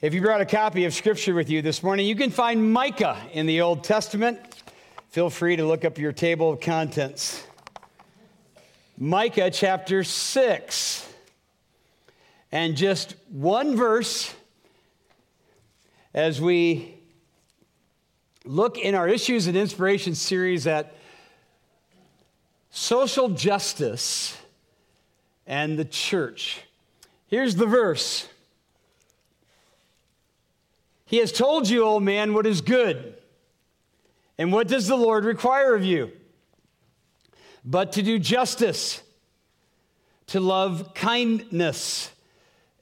If you brought a copy of Scripture with you this morning, you can find Micah in the Old Testament. Feel free to look up your table of contents. Micah chapter 6. And just one verse as we look in our Issues and Inspiration series at social justice and the church. Here's the verse. He has told you, old man, what is good. And what does the Lord require of you? But to do justice, to love kindness,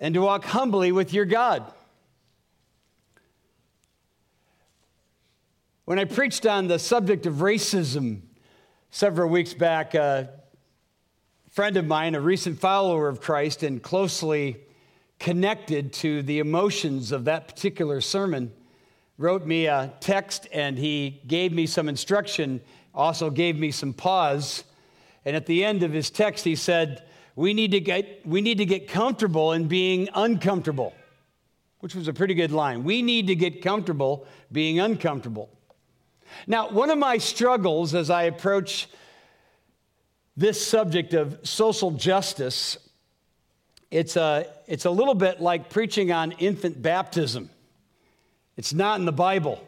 and to walk humbly with your God. When I preached on the subject of racism several weeks back, a friend of mine, a recent follower of Christ and closely connected to the emotions of that particular sermon, wrote me a text and he gave me some instruction, also gave me some pause. And at the end of his text, he said, we need to get, we need to get comfortable in being uncomfortable, which was a pretty good line. We need to get comfortable being uncomfortable. Now, one of my struggles as I approach this subject of social justice it's a, it's a little bit like preaching on infant baptism. It's not in the Bible,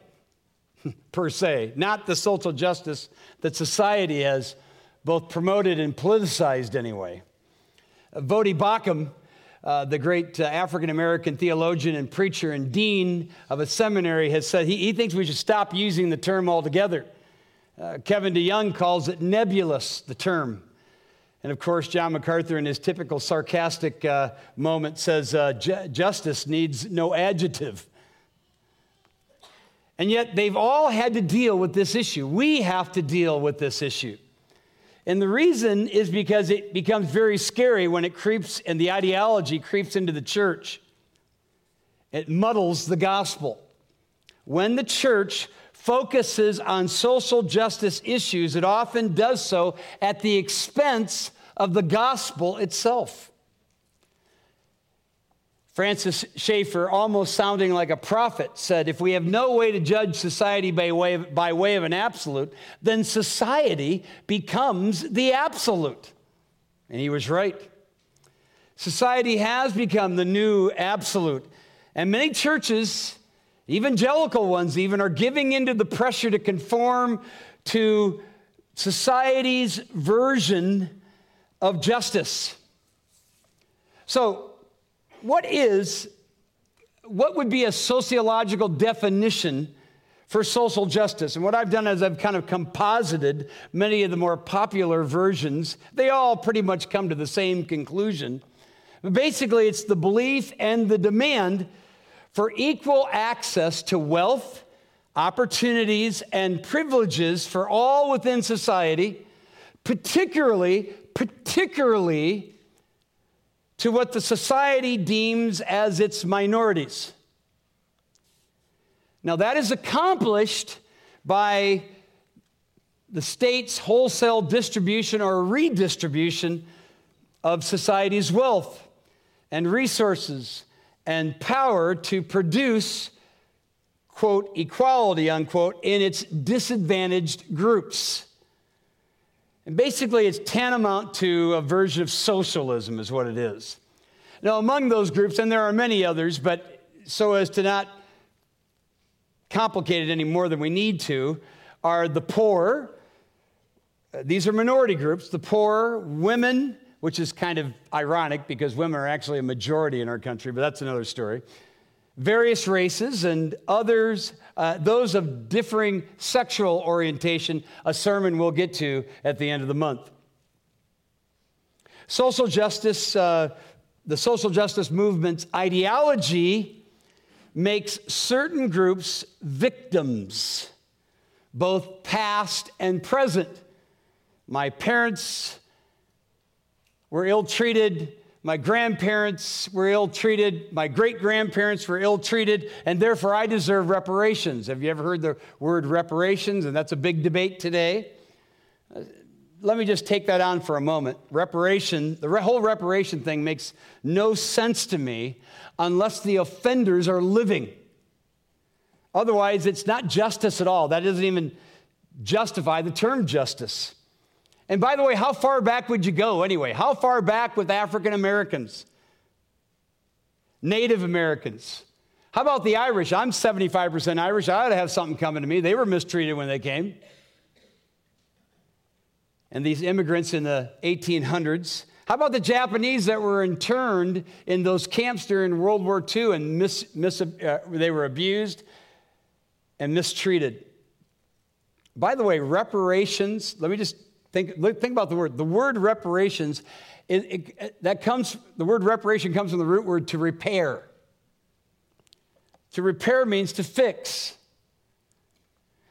per se, not the social justice that society has both promoted and politicized anyway. Voddie Baucham, uh, the great uh, African American theologian and preacher and dean of a seminary, has said he, he thinks we should stop using the term altogether. Uh, Kevin DeYoung calls it nebulous, the term. And of course, John MacArthur, in his typical sarcastic uh, moment, says uh, justice needs no adjective. And yet, they've all had to deal with this issue. We have to deal with this issue. And the reason is because it becomes very scary when it creeps and the ideology creeps into the church. It muddles the gospel. When the church focuses on social justice issues, it often does so at the expense of the gospel itself. Francis Schaeffer, almost sounding like a prophet, said if we have no way to judge society by way of, by way of an absolute, then society becomes the absolute. And he was right. Society has become the new absolute. And many churches Evangelical ones, even, are giving into the pressure to conform to society's version of justice. So, what is, what would be a sociological definition for social justice? And what I've done is I've kind of composited many of the more popular versions. They all pretty much come to the same conclusion. But basically, it's the belief and the demand for equal access to wealth, opportunities, and privileges for all within society, particularly, particularly to what the society deems as its minorities. Now, that is accomplished by the state's wholesale distribution or redistribution of society's wealth and resources and power to produce, quote, equality, unquote, in its disadvantaged groups. And basically, it's tantamount to a version of socialism, is what it is. Now, among those groups, and there are many others, but so as to not complicate it any more than we need to, are the poor. These are minority groups the poor, women, which is kind of ironic because women are actually a majority in our country, but that's another story. Various races and others, uh, those of differing sexual orientation, a sermon we'll get to at the end of the month. Social justice, uh, the social justice movement's ideology makes certain groups victims, both past and present. My parents, were ill treated. My grandparents were ill treated. My great grandparents were ill treated, and therefore I deserve reparations. Have you ever heard the word reparations? And that's a big debate today. Uh, let me just take that on for a moment. Reparation, the whole reparation thing makes no sense to me unless the offenders are living. Otherwise, it's not justice at all. That doesn't even justify the term justice. And by the way, how far back would you go anyway? How far back with African Americans? Native Americans? How about the Irish? I'm 75% Irish. I ought to have something coming to me. They were mistreated when they came. And these immigrants in the 1800s. How about the Japanese that were interned in those camps during World War II and mis, mis, uh, they were abused and mistreated? By the way, reparations, let me just think, think about the word. The word reparations, it, it, that comes, the word reparation comes from the root word to repair. To repair means to fix.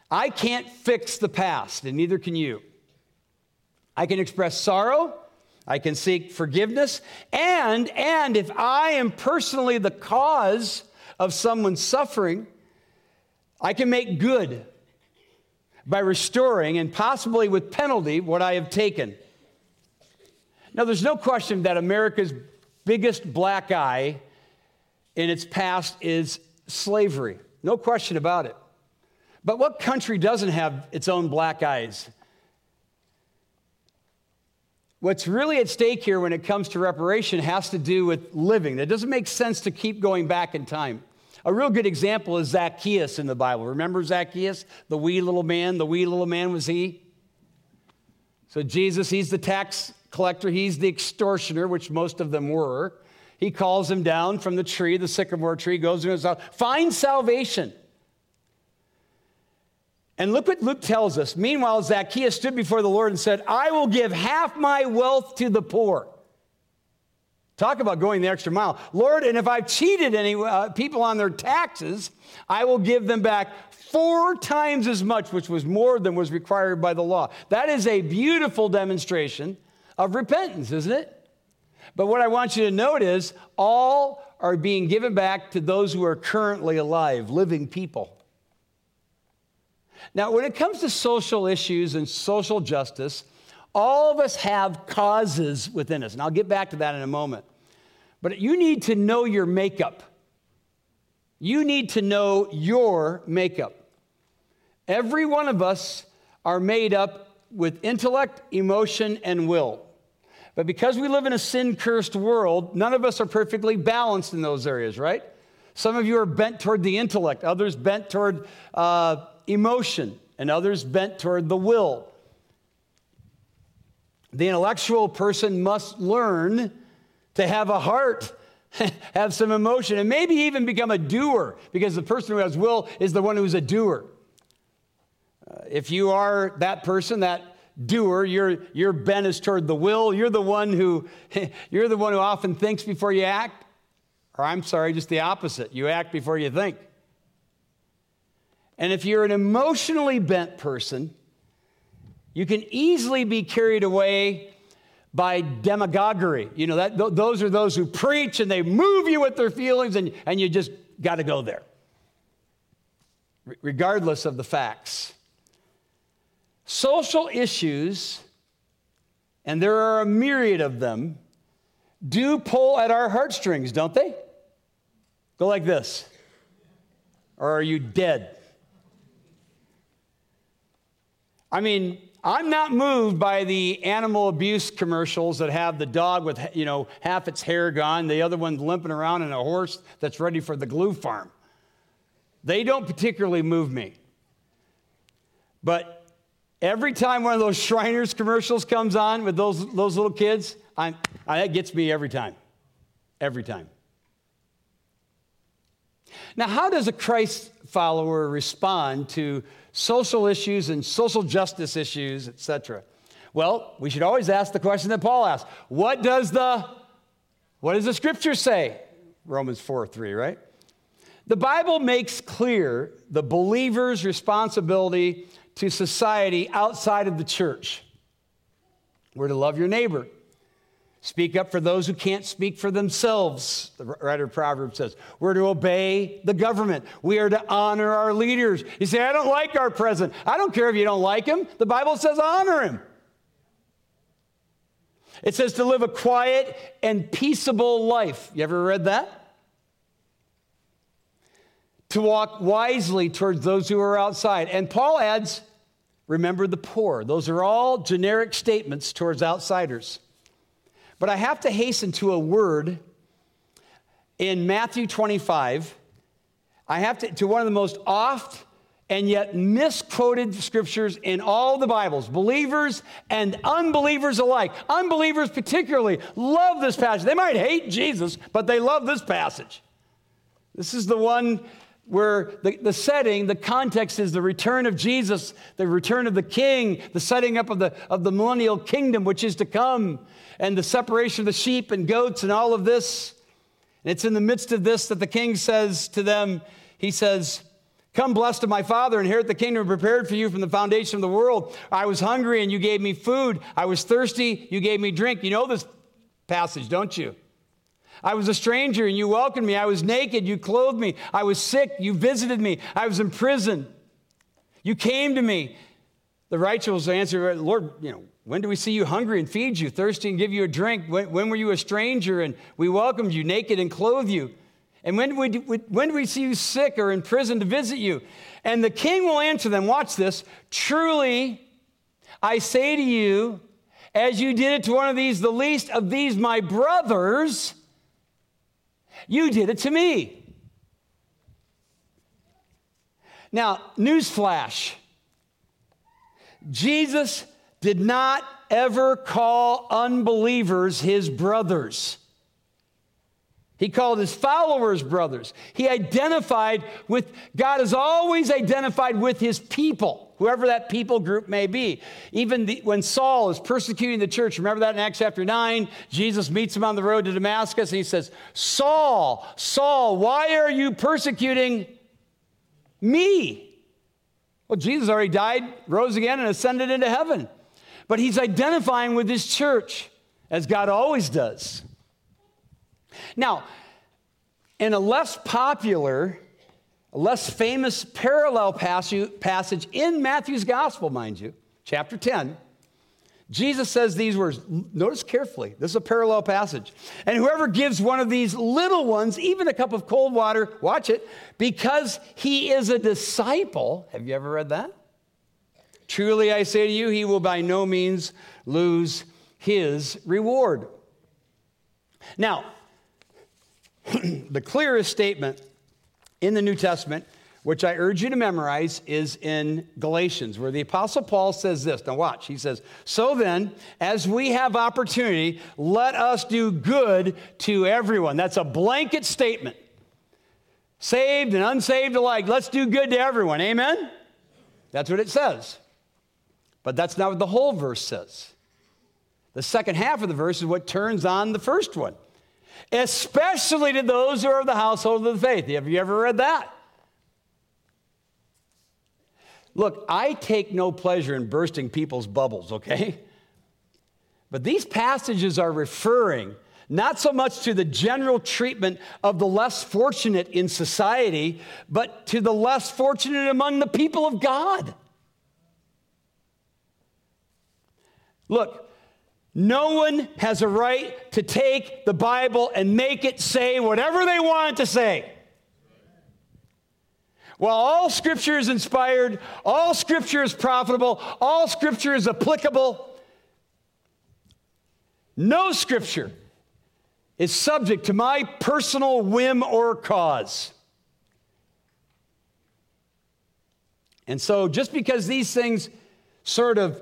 I can't fix the past, and neither can you. I can express sorrow, I can seek forgiveness, and and if I am personally the cause of someone's suffering, I can make good by restoring and possibly with penalty what I have taken. Now, there's no question that America's biggest black eye in its past is slavery. No question about it. But what country doesn't have its own black eyes? What's really at stake here when it comes to reparation has to do with living. It doesn't make sense to keep going back in time. A real good example is Zacchaeus in the Bible. Remember Zacchaeus, the wee little man? The wee little man was he? So Jesus, he's the tax collector, he's the extortioner, which most of them were. He calls him down from the tree, the sycamore tree, goes to his house, find salvation. And look what Luke tells us. Meanwhile, Zacchaeus stood before the Lord and said, I will give half my wealth to the poor. Talk about going the extra mile. Lord, and if I've cheated any uh, people on their taxes, I will give them back four times as much, which was more than was required by the law. That is a beautiful demonstration of repentance, isn't it? But what I want you to note is all are being given back to those who are currently alive, living people. Now, when it comes to social issues and social justice, all of us have causes within us, and I'll get back to that in a moment. But you need to know your makeup. You need to know your makeup. Every one of us are made up with intellect, emotion, and will. But because we live in a sin cursed world, none of us are perfectly balanced in those areas, right? Some of you are bent toward the intellect, others bent toward uh, emotion, and others bent toward the will. The intellectual person must learn to have a heart, have some emotion, and maybe even become a doer, because the person who has will is the one who's a doer. Uh, if you are that person, that doer. Your, your bent is toward the will. You're the one who you're the one who often thinks before you act. Or I'm sorry, just the opposite. You act before you think. And if you're an emotionally bent person, you can easily be carried away by demagoguery. You know, that, th- those are those who preach and they move you with their feelings, and, and you just got to go there, regardless of the facts. Social issues, and there are a myriad of them, do pull at our heartstrings, don't they? Go like this. Or are you dead? I mean, I'm not moved by the animal abuse commercials that have the dog with, you know, half its hair gone, the other one limping around, and a horse that's ready for the glue farm. They don't particularly move me. But Every time one of those Shriners commercials comes on with those, those little kids, I'm, I, that gets me every time. Every time. Now, how does a Christ follower respond to social issues and social justice issues, etc.? Well, we should always ask the question that Paul asked. What does the what does the scripture say? Romans 4 3, right? The Bible makes clear the believer's responsibility to society outside of the church. We're to love your neighbor. Speak up for those who can't speak for themselves, the writer of Proverbs says. We're to obey the government. We are to honor our leaders. You say, I don't like our president. I don't care if you don't like him. The Bible says honor him. It says to live a quiet and peaceable life. You ever read that? To walk wisely towards those who are outside. And Paul adds, remember the poor. Those are all generic statements towards outsiders. But I have to hasten to a word in Matthew 25. I have to, to one of the most oft and yet misquoted scriptures in all the Bibles. Believers and unbelievers alike. Unbelievers, particularly, love this passage. They might hate Jesus, but they love this passage. This is the one where the, the setting, the context is the return of Jesus, the return of the king, the setting up of the, of the millennial kingdom which is to come, and the separation of the sheep and goats and all of this. And it's in the midst of this that the king says to them, He says, Come blessed of my Father, inherit the kingdom prepared for you from the foundation of the world. I was hungry and you gave me food. I was thirsty, you gave me drink. You know this passage, don't you? I was a stranger and you welcomed me. I was naked, you clothed me. I was sick, you visited me. I was in prison. You came to me. The righteous answer, Lord, you know, when do we see you hungry and feed you, thirsty and give you a drink? When, when were you a stranger and we welcomed you, naked and clothed you? And when do, we, when do we see you sick or in prison to visit you? And the king will answer them, watch this, truly, I say to you, as you did it to one of these, the least of these my brothers, you did it to me. Now, newsflash Jesus did not ever call unbelievers his brothers. He called his followers brothers. He identified with, God has always identified with his people, whoever that people group may be. Even the, when Saul is persecuting the church, remember that in Acts chapter 9? Jesus meets him on the road to Damascus and he says, Saul, Saul, why are you persecuting me? Well, Jesus already died, rose again, and ascended into heaven. But he's identifying with his church, as God always does. Now, in a less popular, less famous parallel passage in Matthew's gospel, mind you, chapter 10, Jesus says these words. Notice carefully. This is a parallel passage. And whoever gives one of these little ones, even a cup of cold water, watch it, because he is a disciple. Have you ever read that? Truly I say to you, he will by no means lose his reward. Now, the clearest statement in the New Testament, which I urge you to memorize, is in Galatians, where the Apostle Paul says this. Now, watch. He says, So then, as we have opportunity, let us do good to everyone. That's a blanket statement. Saved and unsaved alike, let's do good to everyone. Amen? That's what it says. But that's not what the whole verse says. The second half of the verse is what turns on the first one especially to those who are of the household of the faith. Have you ever read that? Look, I take no pleasure in bursting people's bubbles, okay? But these passages are referring not so much to the general treatment of the less fortunate in society, but to the less fortunate among the people of God. Look, no one has a right to take the Bible and make it say whatever they want to say. While all scripture is inspired, all scripture is profitable, all scripture is applicable, no scripture is subject to my personal whim or cause. And so, just because these things sort of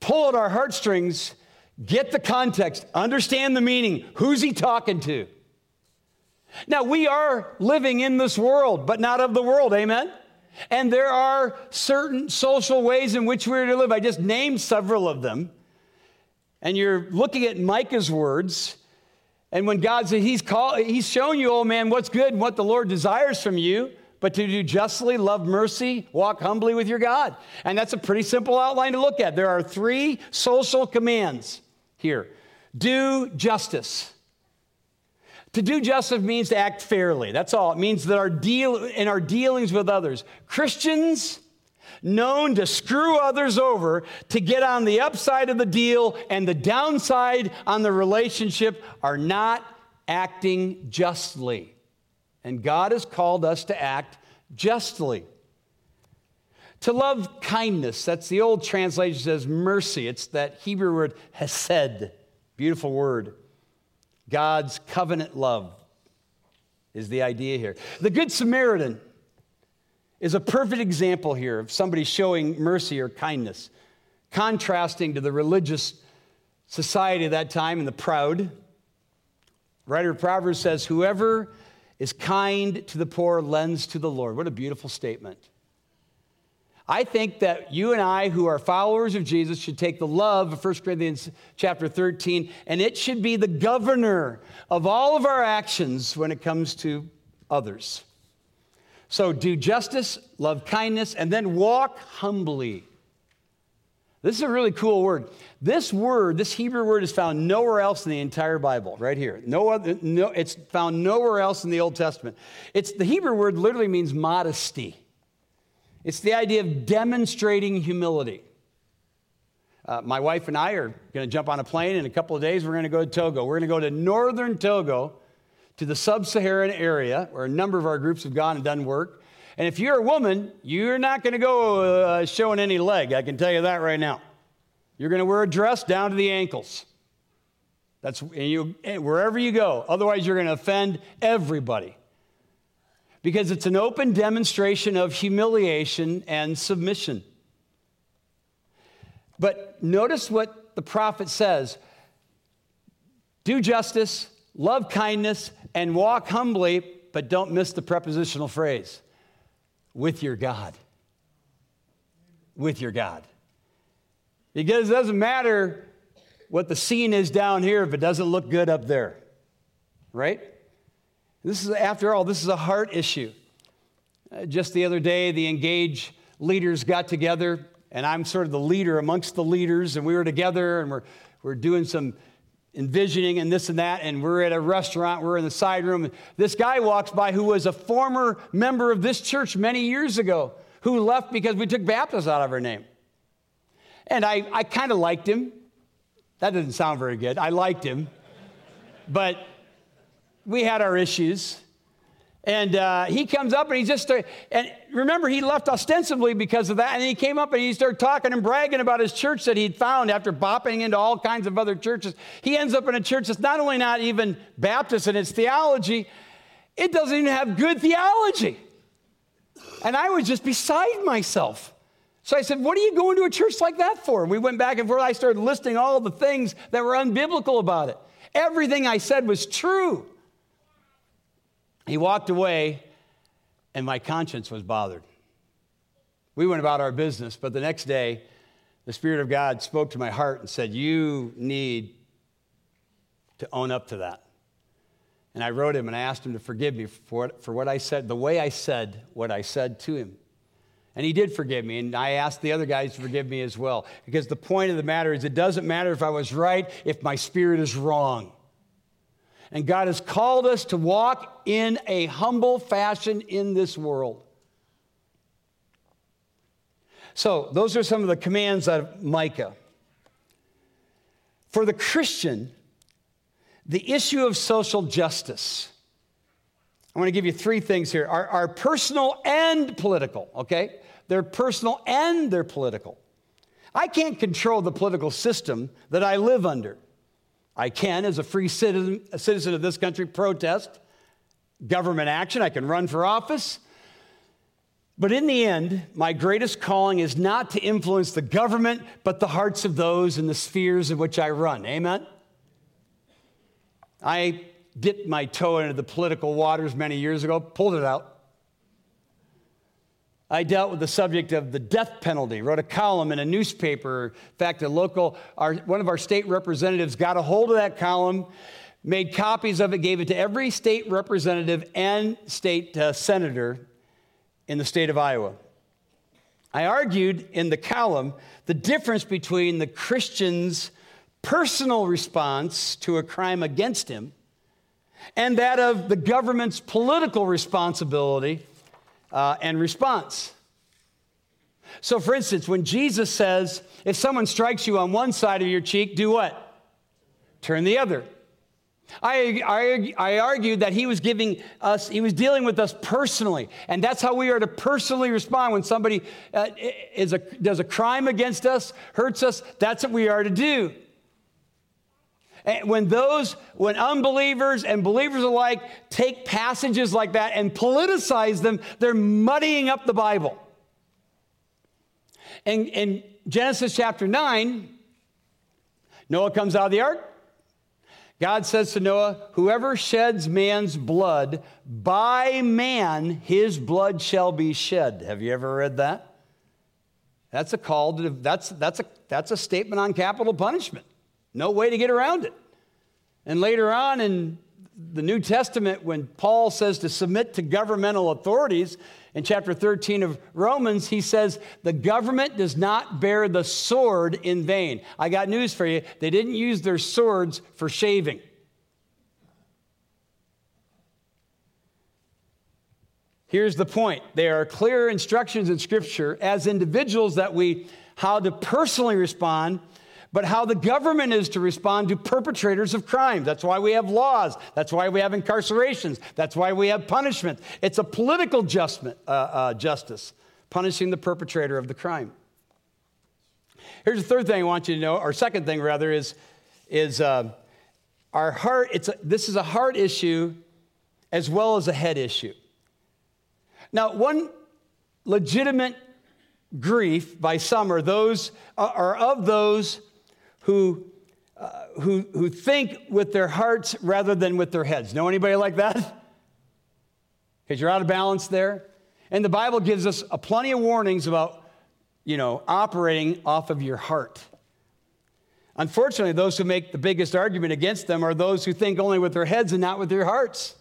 pull at our heartstrings Get the context, understand the meaning. Who's he talking to? Now, we are living in this world, but not of the world, amen? And there are certain social ways in which we're to live. I just named several of them. And you're looking at Micah's words. And when God said, He's, called, he's shown you, old man, what's good and what the Lord desires from you, but to do justly, love mercy, walk humbly with your God. And that's a pretty simple outline to look at. There are three social commands here do justice. To do justice means to act fairly. That's all. It means that our deal in our dealings with others, Christians known to screw others over to get on the upside of the deal and the downside on the relationship are not acting justly. And God has called us to act justly. To love kindness, that's the old translation says mercy. It's that Hebrew word hesed, beautiful word. God's covenant love is the idea here. The Good Samaritan is a perfect example here of somebody showing mercy or kindness, contrasting to the religious society of that time and the proud. Writer of Proverbs says, Whoever is kind to the poor lends to the Lord. What a beautiful statement. I think that you and I, who are followers of Jesus, should take the love of 1 Corinthians chapter 13, and it should be the governor of all of our actions when it comes to others. So do justice, love kindness, and then walk humbly. This is a really cool word. This word, this Hebrew word, is found nowhere else in the entire Bible, right here. No other, no, it's found nowhere else in the Old Testament. It's, the Hebrew word literally means modesty. It's the idea of demonstrating humility. Uh, my wife and I are going to jump on a plane in a couple of days. We're going to go to Togo. We're going to go to northern Togo to the sub Saharan area where a number of our groups have gone and done work. And if you're a woman, you're not going to go uh, showing any leg. I can tell you that right now. You're going to wear a dress down to the ankles. That's you, wherever you go. Otherwise, you're going to offend everybody. Because it's an open demonstration of humiliation and submission. But notice what the prophet says do justice, love kindness, and walk humbly, but don't miss the prepositional phrase with your God. With your God. Because it doesn't matter what the scene is down here if it doesn't look good up there. Right? This is, after all, this is a heart issue. Uh, just the other day, the Engage leaders got together, and I'm sort of the leader amongst the leaders, and we were together and we're, we're doing some envisioning and this and that, and we're at a restaurant, we're in the side room. This guy walks by who was a former member of this church many years ago who left because we took Baptist out of her name. And I, I kind of liked him. That doesn't sound very good. I liked him. But we had our issues. And uh, he comes up and he just, and remember, he left ostensibly because of that. And he came up and he started talking and bragging about his church that he'd found after bopping into all kinds of other churches. He ends up in a church that's not only not even Baptist in its theology, it doesn't even have good theology. And I was just beside myself. So I said, What are you going to a church like that for? And we went back and forth. I started listing all the things that were unbiblical about it. Everything I said was true. He walked away, and my conscience was bothered. We went about our business, but the next day, the Spirit of God spoke to my heart and said, You need to own up to that. And I wrote him and I asked him to forgive me for what, for what I said, the way I said what I said to him. And he did forgive me, and I asked the other guys to forgive me as well. Because the point of the matter is, it doesn't matter if I was right, if my spirit is wrong. And God has called us to walk in a humble fashion in this world. So, those are some of the commands of Micah. For the Christian, the issue of social justice. I want to give you three things here are, are personal and political, okay? They're personal and they're political. I can't control the political system that I live under. I can, as a free citizen, a citizen of this country, protest government action. I can run for office. But in the end, my greatest calling is not to influence the government, but the hearts of those in the spheres in which I run. Amen? I dipped my toe into the political waters many years ago, pulled it out. I dealt with the subject of the death penalty, wrote a column in a newspaper. In fact, a local, our, one of our state representatives got a hold of that column, made copies of it, gave it to every state representative and state uh, senator in the state of Iowa. I argued in the column the difference between the Christian's personal response to a crime against him and that of the government's political responsibility uh, and response. So, for instance, when Jesus says, if someone strikes you on one side of your cheek, do what? Turn the other. I, I, I argued that he was giving us, he was dealing with us personally. And that's how we are to personally respond when somebody uh, is a, does a crime against us, hurts us. That's what we are to do. When those, when unbelievers and believers alike take passages like that and politicize them, they're muddying up the Bible. And in Genesis chapter 9, Noah comes out of the ark. God says to Noah, Whoever sheds man's blood, by man his blood shall be shed. Have you ever read that? That's a call to, that's, that's, a, that's a statement on capital punishment. No way to get around it. And later on in the New Testament, when Paul says to submit to governmental authorities, in chapter 13 of Romans, he says, The government does not bear the sword in vain. I got news for you. They didn't use their swords for shaving. Here's the point there are clear instructions in Scripture as individuals that we, how to personally respond but how the government is to respond to perpetrators of crime. That's why we have laws. That's why we have incarcerations. That's why we have punishment. It's a political uh, uh, justice, punishing the perpetrator of the crime. Here's the third thing I want you to know, or second thing rather, is, is uh, our heart, it's a, this is a heart issue as well as a head issue. Now, one legitimate grief by some are those are of those who, uh, who, who think with their hearts rather than with their heads. Know anybody like that? Because you're out of balance there. And the Bible gives us a plenty of warnings about, you know, operating off of your heart. Unfortunately, those who make the biggest argument against them are those who think only with their heads and not with their hearts.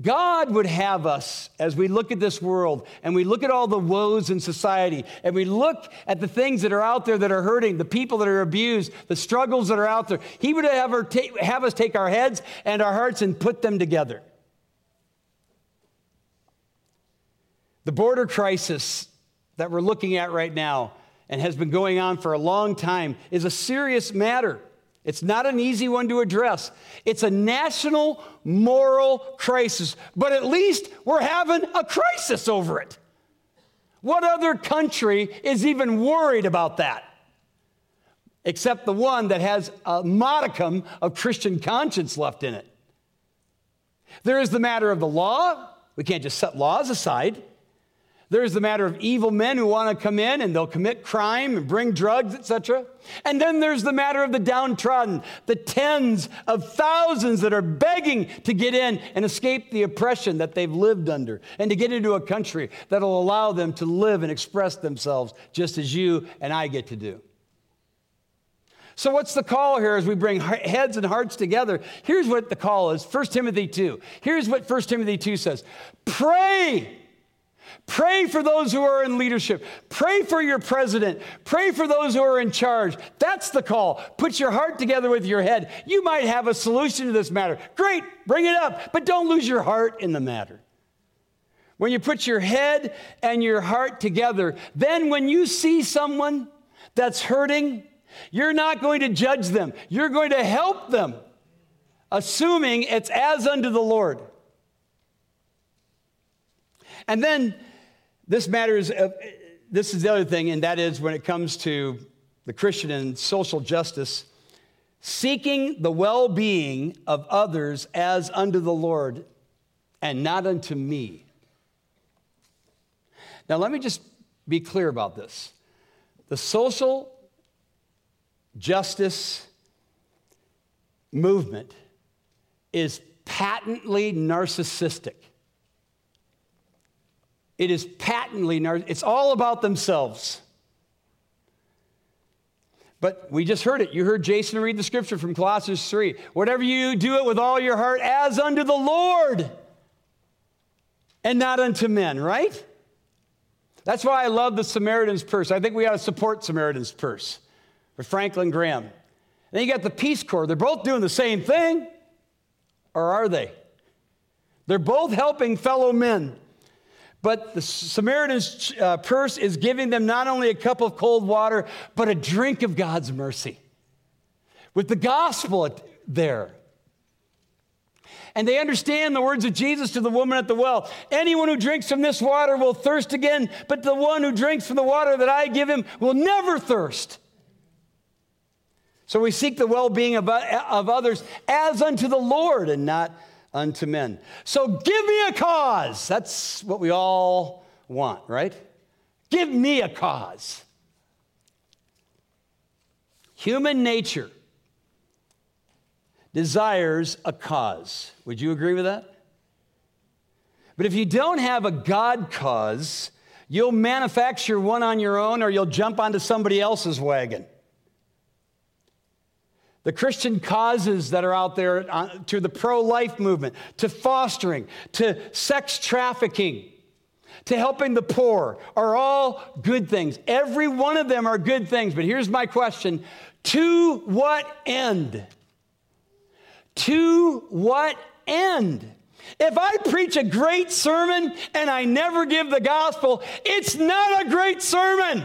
God would have us, as we look at this world and we look at all the woes in society and we look at the things that are out there that are hurting, the people that are abused, the struggles that are out there, He would have, ta- have us take our heads and our hearts and put them together. The border crisis that we're looking at right now and has been going on for a long time is a serious matter. It's not an easy one to address. It's a national moral crisis, but at least we're having a crisis over it. What other country is even worried about that? Except the one that has a modicum of Christian conscience left in it. There is the matter of the law. We can't just set laws aside. There's the matter of evil men who want to come in and they'll commit crime and bring drugs, etc. And then there's the matter of the downtrodden, the tens of thousands that are begging to get in and escape the oppression that they've lived under and to get into a country that'll allow them to live and express themselves just as you and I get to do. So, what's the call here as we bring heads and hearts together? Here's what the call is 1 Timothy 2. Here's what 1 Timothy 2 says Pray Pray for those who are in leadership. Pray for your president. Pray for those who are in charge. That's the call. Put your heart together with your head. You might have a solution to this matter. Great, bring it up, but don't lose your heart in the matter. When you put your head and your heart together, then when you see someone that's hurting, you're not going to judge them. You're going to help them, assuming it's as unto the Lord. And then this matters, uh, this is the other thing, and that is when it comes to the Christian and social justice, seeking the well being of others as unto the Lord and not unto me. Now, let me just be clear about this. The social justice movement is patently narcissistic. It is patently, it's all about themselves. But we just heard it. You heard Jason read the scripture from Colossians 3. Whatever you do it with all your heart as unto the Lord and not unto men, right? That's why I love the Samaritan's Purse. I think we ought to support Samaritan's Purse for Franklin Graham. Then you got the Peace Corps. They're both doing the same thing, or are they? They're both helping fellow men. But the Samaritan's uh, purse is giving them not only a cup of cold water, but a drink of God's mercy. With the gospel there. And they understand the words of Jesus to the woman at the well Anyone who drinks from this water will thirst again, but the one who drinks from the water that I give him will never thirst. So we seek the well being of, of others as unto the Lord and not unto men. So give me a cause. That's what we all want, right? Give me a cause. Human nature desires a cause. Would you agree with that? But if you don't have a God cause, you'll manufacture one on your own or you'll jump onto somebody else's wagon. The Christian causes that are out there uh, to the pro life movement, to fostering, to sex trafficking, to helping the poor are all good things. Every one of them are good things. But here's my question To what end? To what end? If I preach a great sermon and I never give the gospel, it's not a great sermon.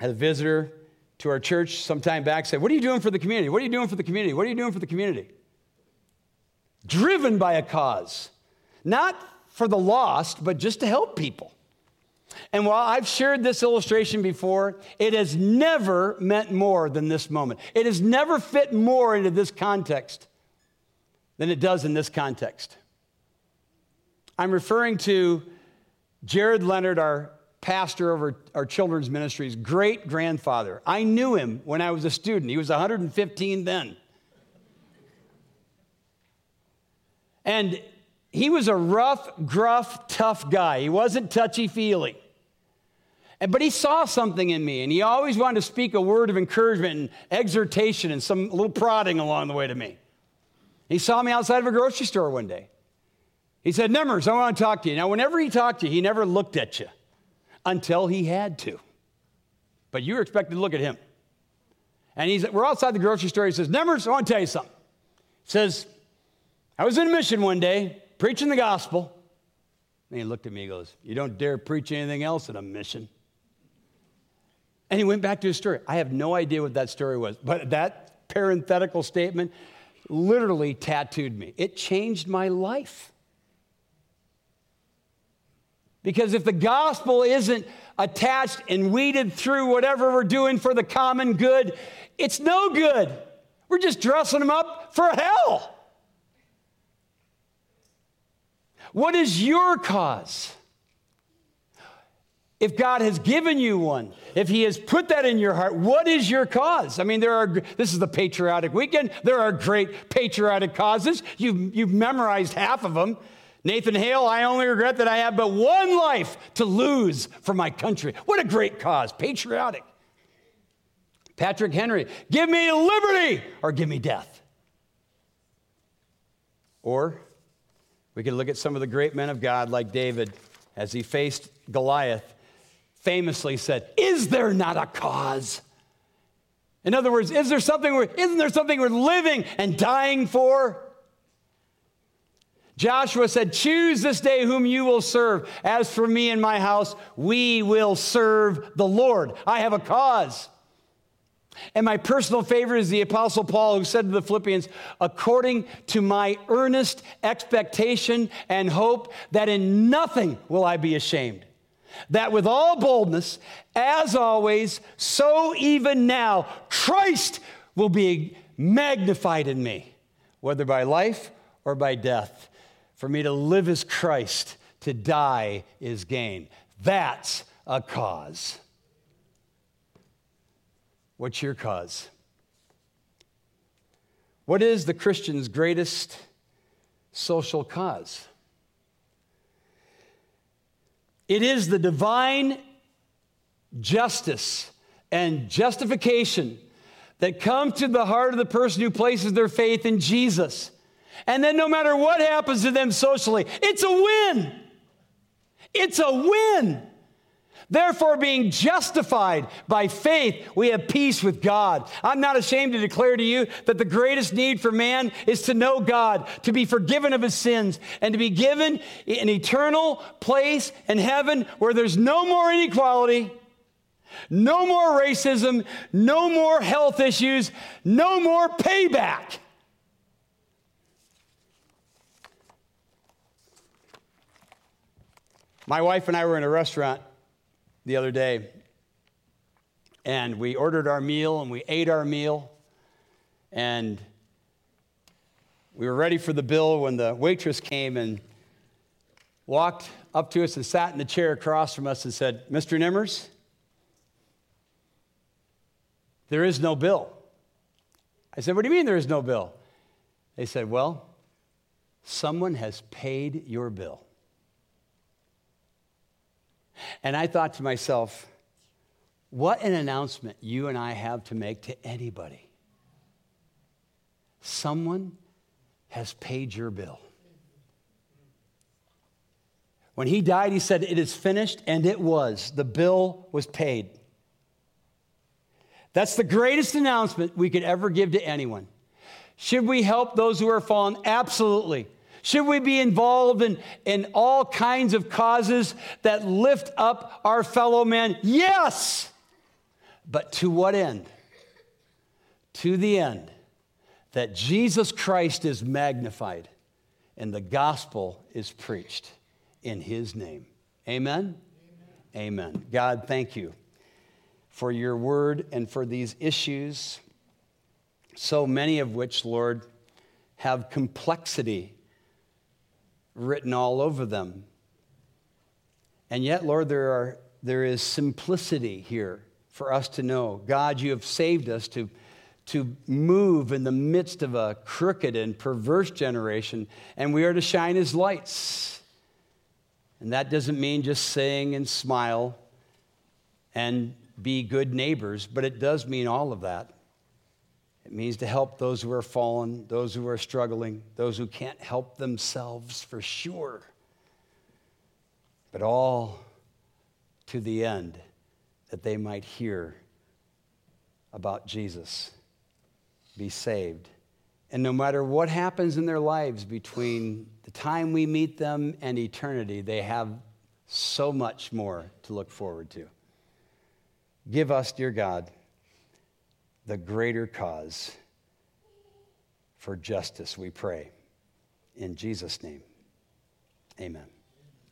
Had a visitor to our church some time back say, What are you doing for the community? What are you doing for the community? What are you doing for the community? Driven by a cause, not for the lost, but just to help people. And while I've shared this illustration before, it has never meant more than this moment. It has never fit more into this context than it does in this context. I'm referring to Jared Leonard, our pastor over our children's ministries, great grandfather. I knew him when I was a student. He was 115 then. And he was a rough, gruff, tough guy. He wasn't touchy feely. But he saw something in me, and he always wanted to speak a word of encouragement and exhortation and some little prodding along the way to me. He saw me outside of a grocery store one day. He said, Nemmers, I want to talk to you. Now, whenever he talked to you, he never looked at you until he had to. But you were expected to look at him. And he's, we're outside the grocery store. He says, Nemmers, I want to tell you something. He says, I was in a mission one day preaching the gospel. And he looked at me and goes, You don't dare preach anything else in a mission. And he went back to his story. I have no idea what that story was, but that parenthetical statement literally tattooed me. It changed my life. Because if the gospel isn't attached and weeded through whatever we're doing for the common good, it's no good. We're just dressing them up for hell. What is your cause? If God has given you one, if He has put that in your heart, what is your cause? I mean, there are, this is the patriotic weekend. There are great patriotic causes. You've, you've memorized half of them. Nathan Hale, I only regret that I have but one life to lose for my country. What a great cause, patriotic. Patrick Henry, give me liberty or give me death. Or we could look at some of the great men of God like David as he faced Goliath, famously said, Is there not a cause? In other words, is there something we're, isn't there something we're living and dying for? Joshua said, Choose this day whom you will serve. As for me and my house, we will serve the Lord. I have a cause. And my personal favorite is the Apostle Paul, who said to the Philippians, according to my earnest expectation and hope that in nothing will I be ashamed, that with all boldness, as always, so even now, Christ will be magnified in me, whether by life or by death. For me to live is Christ, to die is gain. That's a cause. What's your cause? What is the Christian's greatest social cause? It is the divine justice and justification that come to the heart of the person who places their faith in Jesus. And then no matter what happens to them socially, it's a win. It's a win. Therefore, being justified by faith, we have peace with God. I'm not ashamed to declare to you that the greatest need for man is to know God, to be forgiven of his sins, and to be given an eternal place in heaven where there's no more inequality, no more racism, no more health issues, no more payback. My wife and I were in a restaurant the other day, and we ordered our meal and we ate our meal, and we were ready for the bill when the waitress came and walked up to us and sat in the chair across from us and said, Mr. Nimmers, there is no bill. I said, What do you mean there is no bill? They said, Well, someone has paid your bill. And I thought to myself, what an announcement you and I have to make to anybody. Someone has paid your bill. When he died, he said, It is finished, and it was. The bill was paid. That's the greatest announcement we could ever give to anyone. Should we help those who are fallen? Absolutely. Should we be involved in, in all kinds of causes that lift up our fellow men? Yes. But to what end? To the end that Jesus Christ is magnified and the gospel is preached in his name. Amen? Amen. Amen. God, thank you for your word and for these issues, so many of which, Lord, have complexity written all over them. And yet, Lord, there, are, there is simplicity here for us to know. God, you have saved us to, to move in the midst of a crooked and perverse generation, and we are to shine as lights. And that doesn't mean just sing and smile and be good neighbors, but it does mean all of that. It means to help those who are fallen, those who are struggling, those who can't help themselves for sure. But all to the end that they might hear about Jesus, be saved. And no matter what happens in their lives between the time we meet them and eternity, they have so much more to look forward to. Give us, dear God, the greater cause for justice, we pray. In Jesus' name, amen.